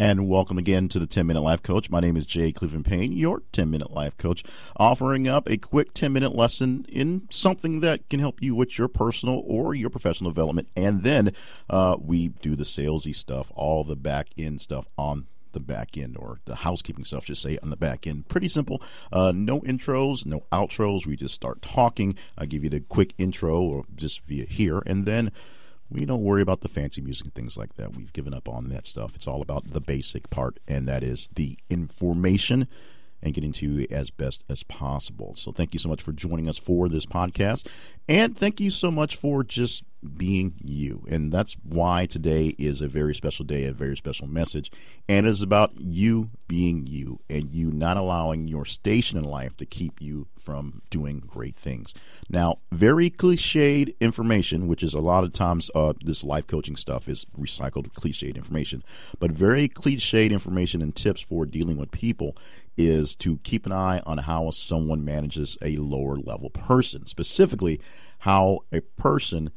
And welcome again to the 10 Minute Life Coach. My name is Jay Cleveland Payne, your 10 Minute Life Coach, offering up a quick 10 minute lesson in something that can help you with your personal or your professional development. And then uh, we do the salesy stuff, all the back end stuff on the back end or the housekeeping stuff, just say on the back end. Pretty simple. Uh, no intros, no outros. We just start talking. I give you the quick intro or just via here, and then we don't worry about the fancy music and things like that. We've given up on that stuff. It's all about the basic part, and that is the information and getting to you as best as possible. So, thank you so much for joining us for this podcast. And thank you so much for just being you. And that's why today is a very special day, a very special message. And it is about you being you and you not allowing your station in life to keep you from doing great things. Now, very cliched information, which is a lot of times uh, this life coaching stuff is recycled cliched information, but very cliched information and tips for dealing with people is to keep an eye on how someone manages a lower level person, specifically how a person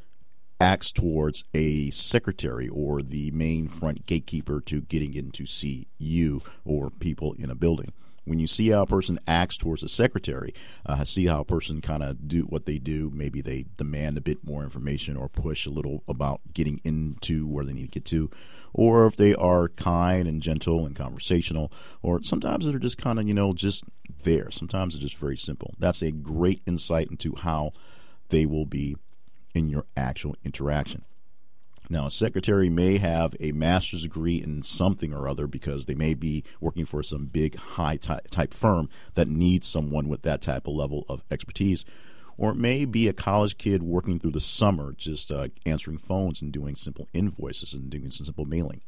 acts towards a secretary or the main front gatekeeper to getting in to see you or people in a building. When you see how a person acts towards a secretary, uh, see how a person kind of do what they do. Maybe they demand a bit more information or push a little about getting into where they need to get to, or if they are kind and gentle and conversational, or sometimes they're just kind of you know just there. Sometimes it's just very simple. That's a great insight into how they will be in your actual interaction. Now, a secretary may have a master's degree in something or other because they may be working for some big high type firm that needs someone with that type of level of expertise. Or it may be a college kid working through the summer, just uh, answering phones and doing simple invoices and doing some simple mailing.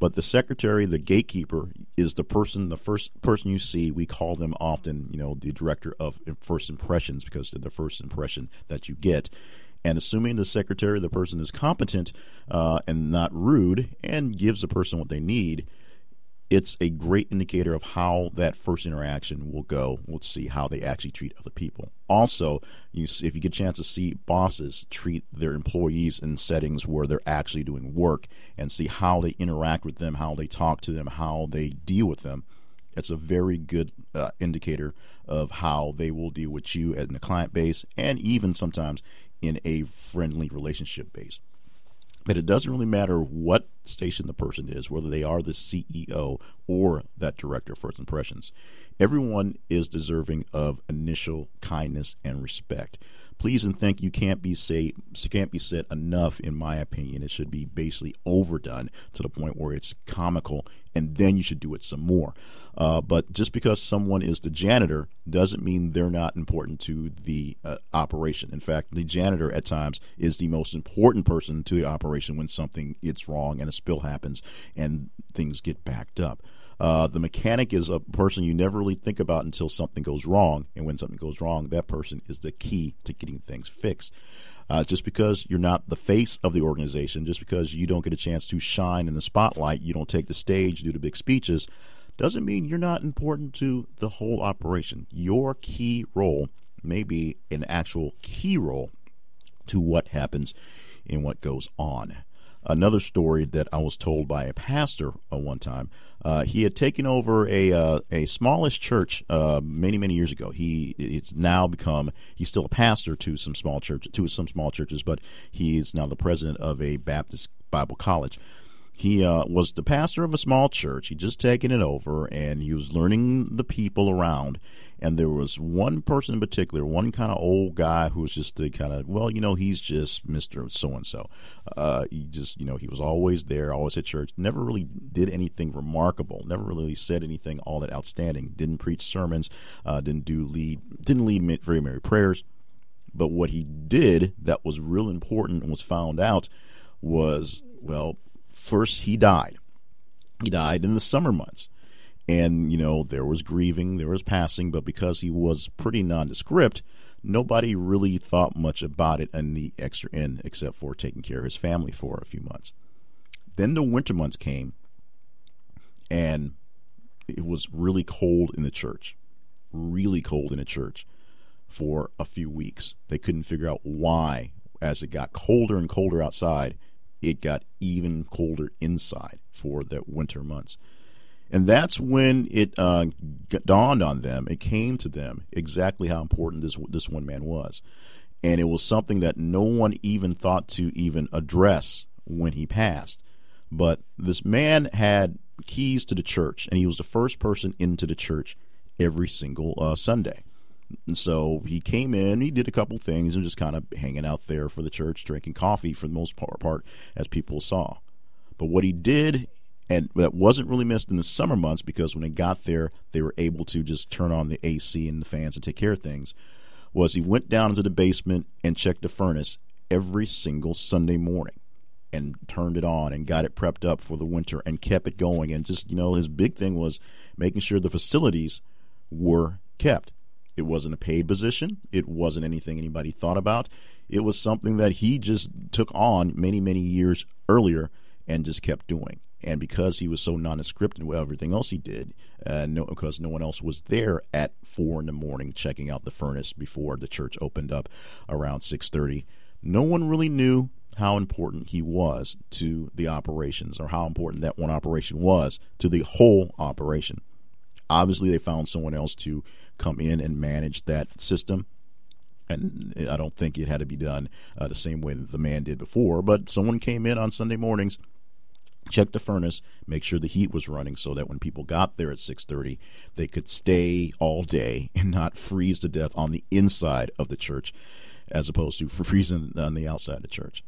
But the secretary, the gatekeeper, is the person, the first person you see. We call them often, you know, the director of first impressions because they're the first impression that you get and assuming the secretary, the person is competent uh, and not rude and gives the person what they need, it's a great indicator of how that first interaction will go. We'll see how they actually treat other people. Also, you see, if you get a chance to see bosses treat their employees in settings where they're actually doing work and see how they interact with them, how they talk to them, how they deal with them, it's a very good uh, indicator of how they will deal with you in the client base and even sometimes in a friendly relationship base. But it doesn't really matter what station the person is, whether they are the CEO or that director of first impressions. Everyone is deserving of initial kindness and respect please and thank you can't be say can't be said enough in my opinion it should be basically overdone to the point where it's comical and then you should do it some more. Uh, but just because someone is the janitor doesn't mean they're not important to the uh, operation. In fact the janitor at times is the most important person to the operation when something gets wrong and a spill happens and things get backed up uh, the mechanic is a person you never really think about until something goes wrong. And when something goes wrong, that person is the key to getting things fixed. Uh, just because you're not the face of the organization, just because you don't get a chance to shine in the spotlight, you don't take the stage, do the big speeches, doesn't mean you're not important to the whole operation. Your key role may be an actual key role to what happens and what goes on another story that I was told by a pastor uh, one time. Uh, he had taken over a uh, a smallish church uh, many many years ago. He it's now become he's still a pastor to some small church to some small churches, but he is now the president of a Baptist Bible college. He uh, was the pastor of a small church. He'd just taken it over, and he was learning the people around and there was one person in particular, one kind of old guy who was just the kind of well, you know, he's just Mister So and So. He just, you know, he was always there, always at church. Never really did anything remarkable. Never really said anything all that outstanding. Didn't preach sermons. Uh, didn't do lead. Didn't lead very many prayers. But what he did that was real important and was found out was well, first he died. He died in the summer months and you know there was grieving there was passing but because he was pretty nondescript nobody really thought much about it in the extra end except for taking care of his family for a few months. Then the winter months came and it was really cold in the church really cold in the church for a few weeks. They couldn't figure out why. As it got colder and colder outside it got even colder inside for the winter months. And that's when it uh, dawned on them, it came to them exactly how important this, this one man was. And it was something that no one even thought to even address when he passed. But this man had keys to the church, and he was the first person into the church every single uh, Sunday. And so he came in, he did a couple things, and just kind of hanging out there for the church, drinking coffee for the most part, as people saw. But what he did, and that wasn't really missed in the summer months because when they got there, they were able to just turn on the AC and the fans and take care of things, was he went down into the basement and checked the furnace every single Sunday morning and turned it on and got it prepped up for the winter and kept it going. And just, you know, his big thing was making sure the facilities were kept. It wasn't a paid position. It wasn't anything anybody thought about. It was something that he just took on many, many years earlier and just kept doing. And because he was so nondescript in everything else he did, uh, no, because no one else was there at four in the morning checking out the furnace before the church opened up around six thirty, no one really knew how important he was to the operations or how important that one operation was to the whole operation. Obviously, they found someone else to come in and manage that system. And I don't think it had to be done uh, the same way the man did before, but someone came in on Sunday mornings, checked the furnace, make sure the heat was running so that when people got there at 6:30, they could stay all day and not freeze to death on the inside of the church as opposed to freezing on the outside of the church.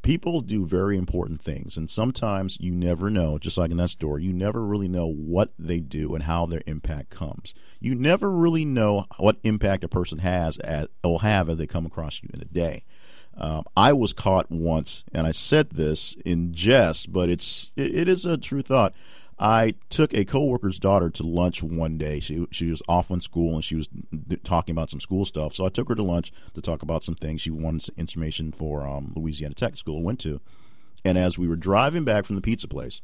People do very important things and sometimes you never know just like in that story you never really know what they do and how their impact comes. You never really know what impact a person has at will have as they come across you in a day um, I was caught once, and I said this in jest, but it's it, it is a true thought. I took a coworker's daughter to lunch one day. She she was off on school and she was talking about some school stuff. So I took her to lunch to talk about some things. She wanted some information for um, Louisiana Tech School. I went to, and as we were driving back from the pizza place,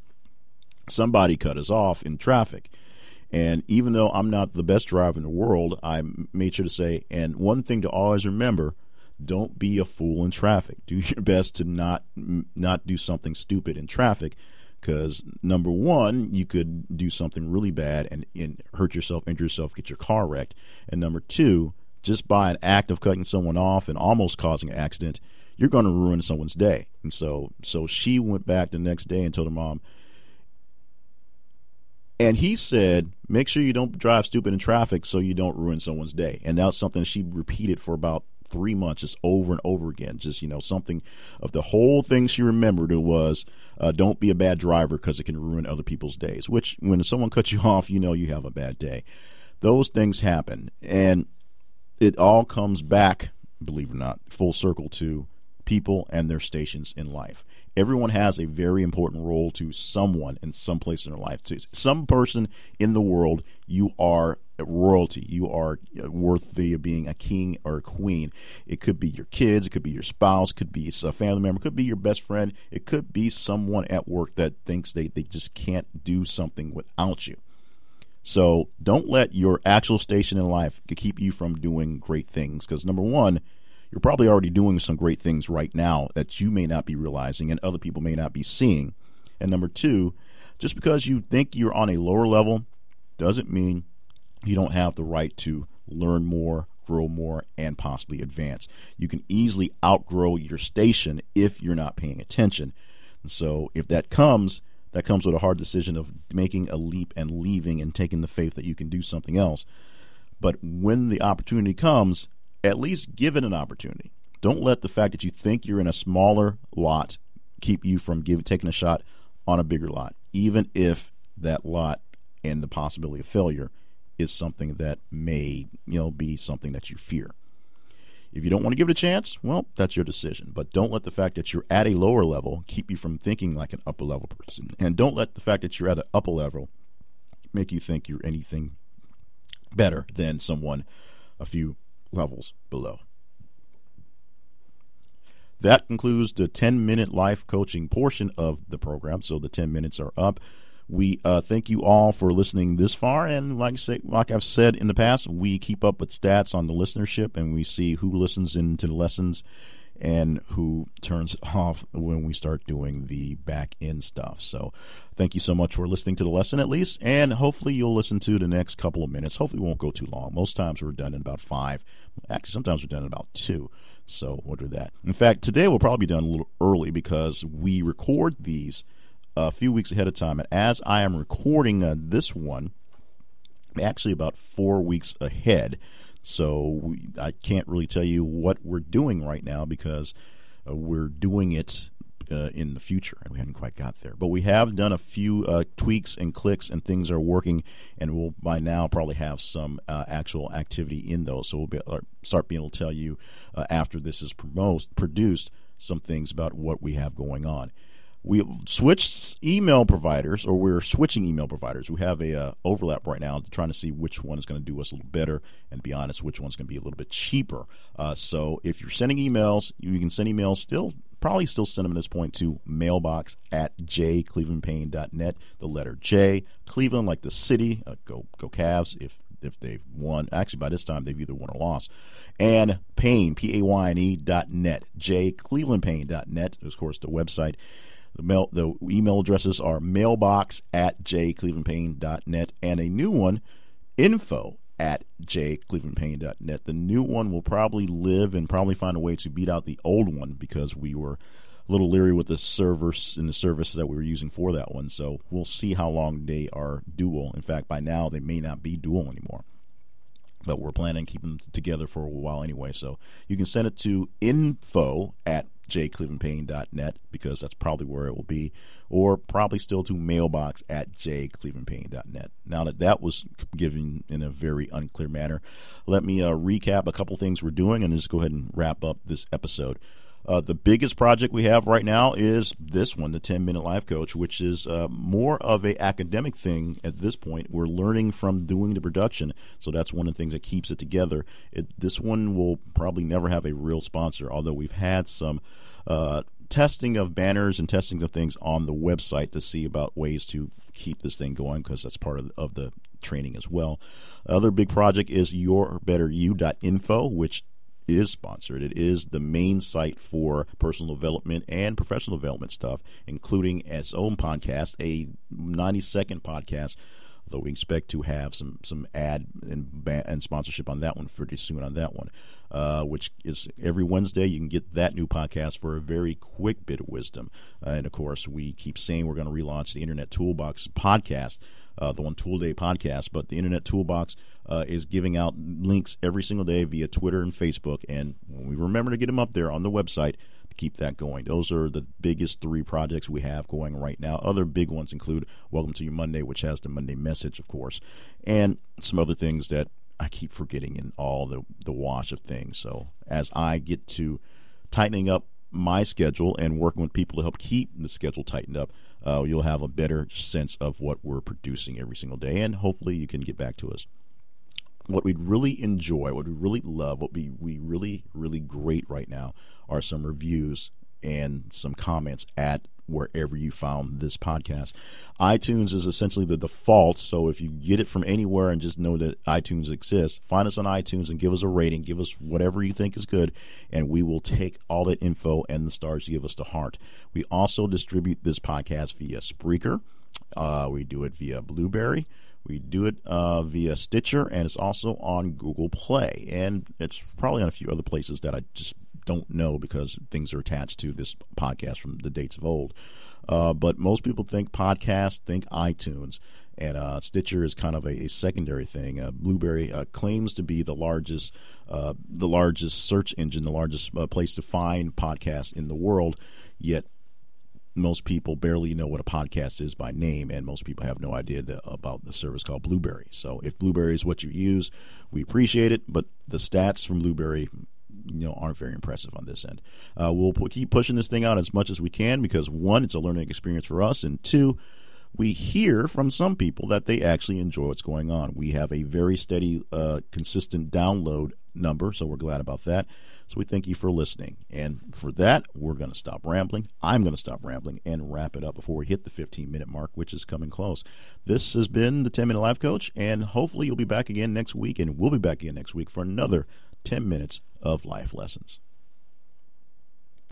somebody cut us off in traffic. And even though I'm not the best driver in the world, I made sure to say, and one thing to always remember: don't be a fool in traffic. Do your best to not not do something stupid in traffic because number one, you could do something really bad and, and hurt yourself, injure yourself, get your car wrecked, and number two, just by an act of cutting someone off and almost causing an accident, you're going to ruin someone's day. And so, so she went back the next day and told her mom. And he said, make sure you don't drive stupid in traffic so you don't ruin someone's day. And that's something she repeated for about three months, just over and over again. Just you know, something of the whole thing she remembered it was uh, don't be a bad driver because it can ruin other people's days. Which when someone cuts you off, you know you have a bad day. Those things happen, and it all comes back, believe it or not, full circle to people and their stations in life. Everyone has a very important role to someone in some place in their life. To some person in the world, you are royalty. You are uh, worthy of uh, being a king or a queen. It could be your kids, it could be your spouse, it could be a family member, it could be your best friend, it could be someone at work that thinks they, they just can't do something without you. So don't let your actual station in life keep you from doing great things. Because number one, you're probably already doing some great things right now that you may not be realizing and other people may not be seeing. And number two, just because you think you're on a lower level doesn't mean you don't have the right to learn more, grow more, and possibly advance. You can easily outgrow your station if you're not paying attention. And so if that comes, that comes with a hard decision of making a leap and leaving and taking the faith that you can do something else. But when the opportunity comes, at least give it an opportunity. Don't let the fact that you think you're in a smaller lot keep you from give, taking a shot on a bigger lot, even if that lot and the possibility of failure is something that may you know be something that you fear. If you don't want to give it a chance, well, that's your decision. But don't let the fact that you're at a lower level keep you from thinking like an upper level person. And don't let the fact that you're at an upper level make you think you're anything better than someone a few levels below. That concludes the 10 minute life coaching portion of the program. So the 10 minutes are up. We uh, thank you all for listening this far, and like I say, like I've said in the past, we keep up with stats on the listenership, and we see who listens into the lessons and who turns off when we start doing the back end stuff. So, thank you so much for listening to the lesson at least, and hopefully you'll listen to the next couple of minutes. Hopefully, won't go too long. Most times we're done in about five. Actually, sometimes we're done in about two. So we'll do that. In fact, today we'll probably be done a little early because we record these a few weeks ahead of time. And as I am recording uh, this one, actually about four weeks ahead. So we, I can't really tell you what we're doing right now because uh, we're doing it uh, in the future, and we haven't quite got there. But we have done a few uh, tweaks and clicks, and things are working, and we'll by now probably have some uh, actual activity in those. So we'll be, uh, start being able to tell you uh, after this is produced some things about what we have going on we switched email providers, or we're switching email providers. We have a uh, overlap right now, trying to see which one is going to do us a little better, and be honest, which one's going to be a little bit cheaper. Uh, so if you're sending emails, you can send emails still. Probably still send them at this point to mailbox at jclevelandpayne.net. The letter J, Cleveland, like the city. Uh, go go Cavs if if they've won. Actually, by this time, they've either won or lost. And Payne, P A Y N E dot net, jclevelandpayne.net, of course, the website. The, mail, the email addresses are mailbox at jclevelandpayne.net and a new one, info at jclevelandpayne.net. The new one will probably live and probably find a way to beat out the old one because we were a little leery with the servers and the service that we were using for that one. So we'll see how long they are dual. In fact, by now they may not be dual anymore. But we're planning on keeping them together for a while anyway. So you can send it to info at jclevelandpayne.net because that's probably where it will be, or probably still to mailbox at jclevelandpayne.net. Now that that was given in a very unclear manner, let me uh, recap a couple things we're doing and just go ahead and wrap up this episode. Uh, the biggest project we have right now is this one, the 10 Minute Life Coach, which is uh, more of a academic thing at this point. We're learning from doing the production, so that's one of the things that keeps it together. It, this one will probably never have a real sponsor, although we've had some uh, testing of banners and testing of things on the website to see about ways to keep this thing going because that's part of, of the training as well. Other big project is yourbetteryou.info, which is sponsored. It is the main site for personal development and professional development stuff, including its own podcast, a 90 second podcast. Though we expect to have some some ad and, and sponsorship on that one pretty soon on that one, uh, which is every Wednesday. You can get that new podcast for a very quick bit of wisdom. Uh, and of course, we keep saying we're going to relaunch the Internet Toolbox podcast uh, the One Tool Day podcast. But the Internet Toolbox uh, is giving out links every single day via Twitter and Facebook. And we remember to get them up there on the website to keep that going. Those are the biggest three projects we have going right now. Other big ones include Welcome to Your Monday, which has the Monday message, of course, and some other things that I keep forgetting in all the, the wash of things. So as I get to tightening up my schedule and working with people to help keep the schedule tightened up, uh, you'll have a better sense of what we're producing every single day, and hopefully you can get back to us. What we'd really enjoy, what we really love, what we, we really, really great right now are some reviews and some comments at wherever you found this podcast. iTunes is essentially the default, so if you get it from anywhere and just know that iTunes exists, find us on iTunes and give us a rating, give us whatever you think is good, and we will take all that info and the stars you give us to heart. We also distribute this podcast via Spreaker. Uh, we do it via Blubrry. We do it uh, via Stitcher, and it's also on Google Play, and it's probably on a few other places that I just don't know because things are attached to this podcast from the dates of old. Uh, but most people think podcast, think iTunes, and uh, Stitcher is kind of a, a secondary thing. Uh, Blubrry uh, claims to be the largest, uh, the largest search engine, the largest uh, place to find podcasts in the world. Yet most people barely know what a podcast is by name, and most people have no idea that, about the service called Blubrry. So, if Blubrry is what you use, we appreciate it. But the stats from Blubrry you know aren't very impressive on this end. Uh, we'll keep pushing this thing out as much as we can because one, it's a learning experience for us, and two, we hear from some people that they actually enjoy what's going on. We have a very steady, uh, consistent download number, so we're glad about that. So we thank you for listening. And for that, we're going to stop rambling. I'm going to stop rambling and wrap it up before we hit the 15 minute mark, which is coming close. This has been the 10 Minute Life Coach, and hopefully you'll be back again next week, and we'll be back again next week for another 10 minutes of life lessons.